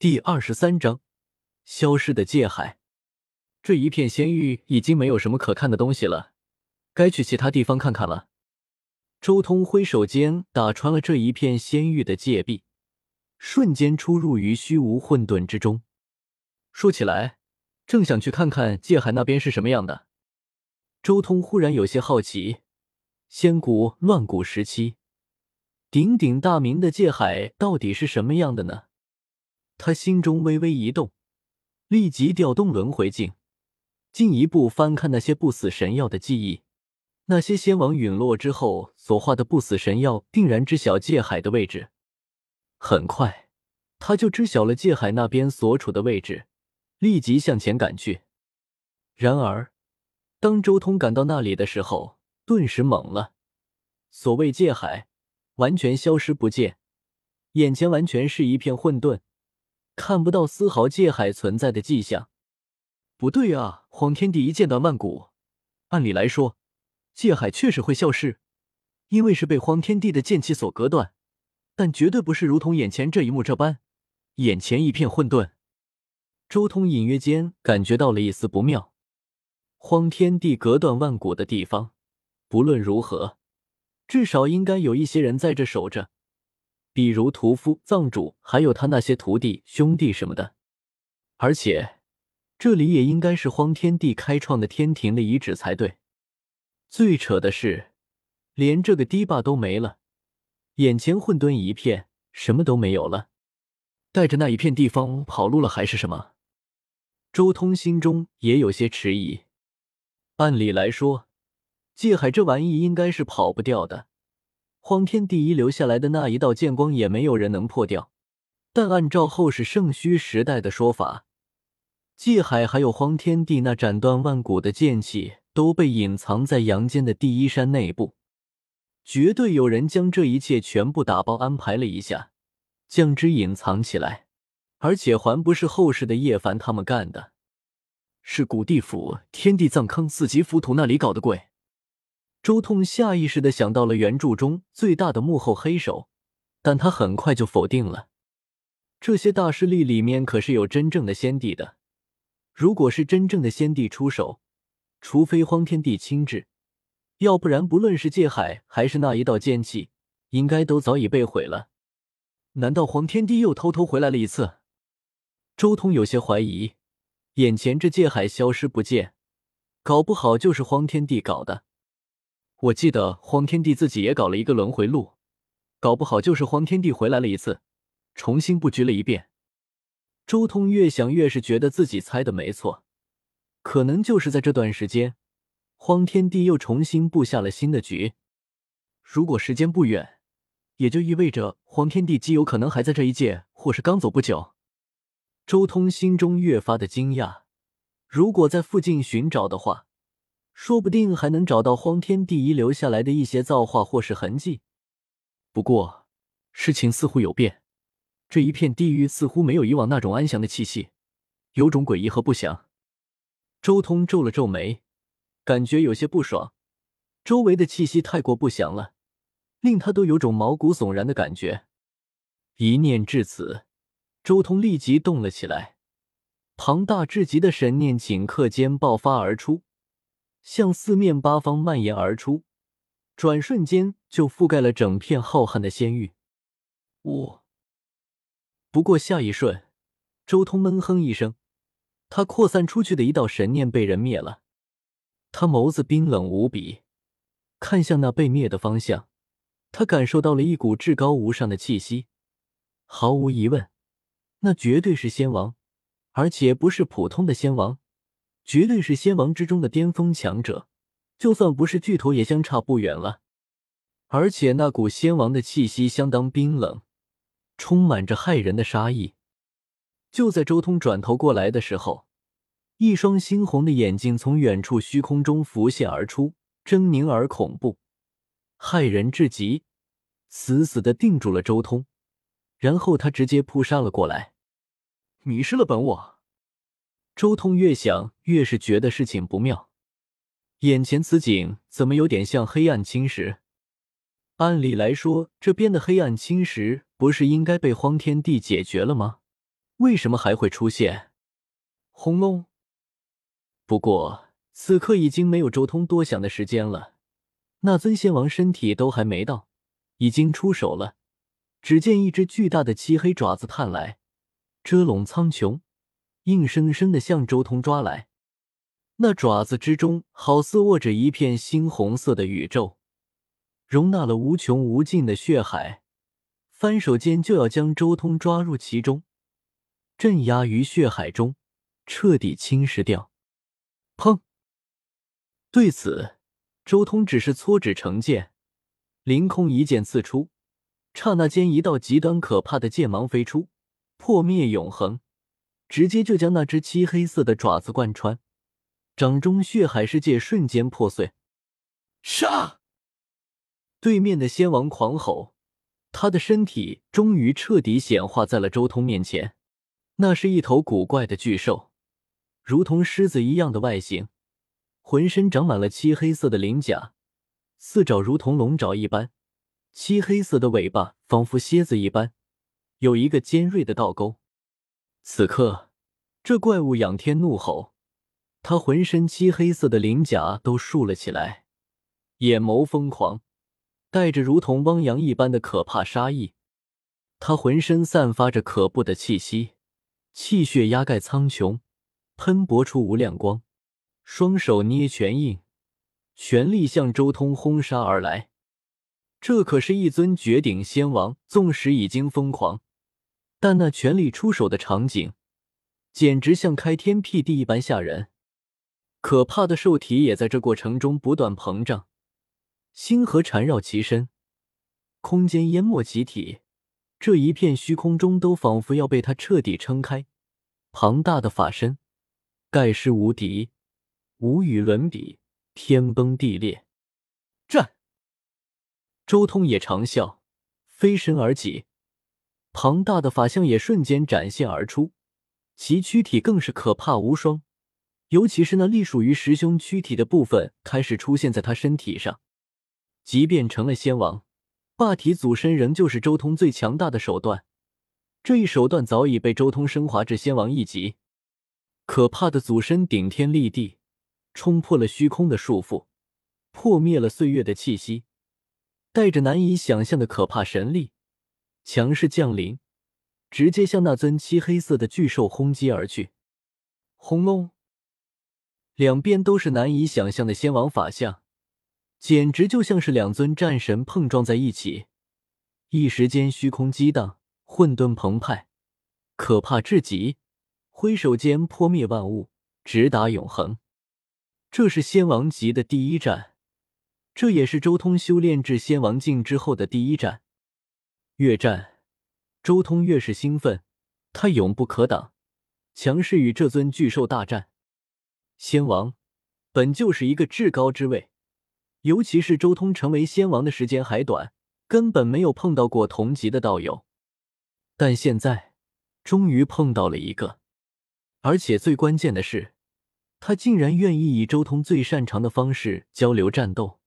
第二十三章，消失的界海。这一片仙域已经没有什么可看的东西了，该去其他地方看看了。周通挥手间打穿了这一片仙域的界壁，瞬间出入于虚无混沌之中。说起来，正想去看看界海那边是什么样的。周通忽然有些好奇，仙古乱古时期鼎鼎大名的界海到底是什么样的呢？他心中微微一动，立即调动轮回镜，进一步翻看那些不死神药的记忆。那些仙王陨落之后所画的不死神药，定然知晓界海的位置。很快，他就知晓了界海那边所处的位置，立即向前赶去。然而，当周通赶到那里的时候，顿时懵了。所谓界海，完全消失不见，眼前完全是一片混沌。看不到丝毫界海存在的迹象。不对啊！荒天地一剑断万古，按理来说，界海确实会消失，因为是被荒天地的剑气所隔断。但绝对不是如同眼前这一幕这般，眼前一片混沌。周通隐约间感觉到了一丝不妙。荒天地隔断万古的地方，不论如何，至少应该有一些人在这守着。比如屠夫、藏主，还有他那些徒弟、兄弟什么的，而且这里也应该是荒天帝开创的天庭的遗址才对。最扯的是，连这个堤坝都没了，眼前混沌一片，什么都没有了。带着那一片地方跑路了，还是什么？周通心中也有些迟疑。按理来说，界海这玩意应该是跑不掉的。荒天第一留下来的那一道剑光也没有人能破掉，但按照后世圣虚时代的说法，界海还有荒天帝那斩断万古的剑气都被隐藏在阳间的第一山内部，绝对有人将这一切全部打包安排了一下，将之隐藏起来，而且还不是后世的叶凡他们干的，是古地府天地藏坑四级浮屠那里搞的鬼。周通下意识的想到了原著中最大的幕后黑手，但他很快就否定了。这些大势力里面可是有真正的先帝的，如果是真正的先帝出手，除非荒天帝亲至，要不然不论是界海还是那一道剑气，应该都早已被毁了。难道荒天帝又偷偷回来了一次？周通有些怀疑，眼前这界海消失不见，搞不好就是荒天帝搞的。我记得荒天帝自己也搞了一个轮回路，搞不好就是荒天帝回来了一次，重新布局了一遍。周通越想越是觉得自己猜的没错，可能就是在这段时间，荒天帝又重新布下了新的局。如果时间不远，也就意味着荒天帝极有可能还在这一界，或是刚走不久。周通心中越发的惊讶，如果在附近寻找的话。说不定还能找到荒天地遗留下来的一些造化或是痕迹。不过，事情似乎有变，这一片地域似乎没有以往那种安详的气息，有种诡异和不祥。周通皱了皱眉，感觉有些不爽。周围的气息太过不祥了，令他都有种毛骨悚然的感觉。一念至此，周通立即动了起来，庞大至极的神念顷刻间爆发而出。向四面八方蔓延而出，转瞬间就覆盖了整片浩瀚的仙域。呜！不过下一瞬，周通闷哼一声，他扩散出去的一道神念被人灭了。他眸子冰冷无比，看向那被灭的方向，他感受到了一股至高无上的气息。毫无疑问，那绝对是仙王，而且不是普通的仙王。绝对是仙王之中的巅峰强者，就算不是巨头也相差不远了。而且那股仙王的气息相当冰冷，充满着骇人的杀意。就在周通转头过来的时候，一双猩红的眼睛从远处虚空中浮现而出，狰狞而恐怖，骇人至极，死死的定住了周通。然后他直接扑杀了过来，迷失了本我。周通越想越是觉得事情不妙，眼前此景怎么有点像黑暗侵蚀？按理来说，这边的黑暗侵蚀不是应该被荒天帝解决了吗？为什么还会出现？轰隆！不过此刻已经没有周通多想的时间了，那尊仙王身体都还没到，已经出手了。只见一只巨大的漆黑爪子探来，遮拢苍穹，硬生生的向周通抓来。那爪子之中好似握着一片猩红色的宇宙，容纳了无穷无尽的血海，翻手间就要将周通抓入其中，镇压于血海中，彻底侵蚀掉。砰！对此，周通只是搓指成剑，凌空一剑刺出。刹那间，一道极端可怕的剑芒飞出，破灭永恒，直接就将那只漆黑色的爪子贯穿，掌中血海世界瞬间破碎。杀！对面的仙王狂吼，他的身体终于彻底显化在了周通面前。那是一头古怪的巨兽，如同狮子一样的外形，浑身长满了漆黑色的鳞甲，四爪如同龙爪一般。漆黑色的尾巴仿佛蝎子一般，有一个尖锐的倒钩。此刻，这怪物仰天怒吼，他浑身漆黑色的鳞甲都竖了起来，眼眸疯狂，带着如同汪洋一般的可怕杀意。他浑身散发着可怖的气息，气血压盖苍穹，喷薄出无量光，双手捏拳印，全力向周通轰杀而来。这可是一尊绝顶仙王，纵使已经疯狂，但那全力出手的场景，简直像开天辟地一般吓人。可怕的兽体也在这过程中不断膨胀，星河缠绕其身，空间淹没其体，这一片虚空中都仿佛要被他彻底撑开。庞大的法身，盖世无敌，无与伦比，天崩地裂。战！周通也长啸，飞身而起，庞大的法相也瞬间展现而出，其躯体更是可怕无双，尤其是那隶属于师兄躯体的部分开始出现在他身体上。即便成了仙王，霸体祖身仍旧是周通最强大的手段，这一手段早已被周通升华至仙王一级。可怕的祖身顶天立地，冲破了虚空的束缚，破灭了岁月的气息。带着难以想象的可怕神力，强势降临，直接向那尊漆黑色的巨兽轰击而去。轰隆！两边都是难以想象的仙王法相，简直就像是两尊战神碰撞在一起。一时间，虚空激荡，混沌澎湃，可怕至极。挥手间破灭万物，直达永恒。这是仙王级的第一战。这也是周通修炼至仙王境之后的第一战。越战，周通越是兴奋，他永不可挡，强势与这尊巨兽大战。仙王本就是一个至高之位，尤其是周通成为仙王的时间还短，根本没有碰到过同级的道友。但现在终于碰到了一个，而且最关键的是，他竟然愿意以周通最擅长的方式交流战斗。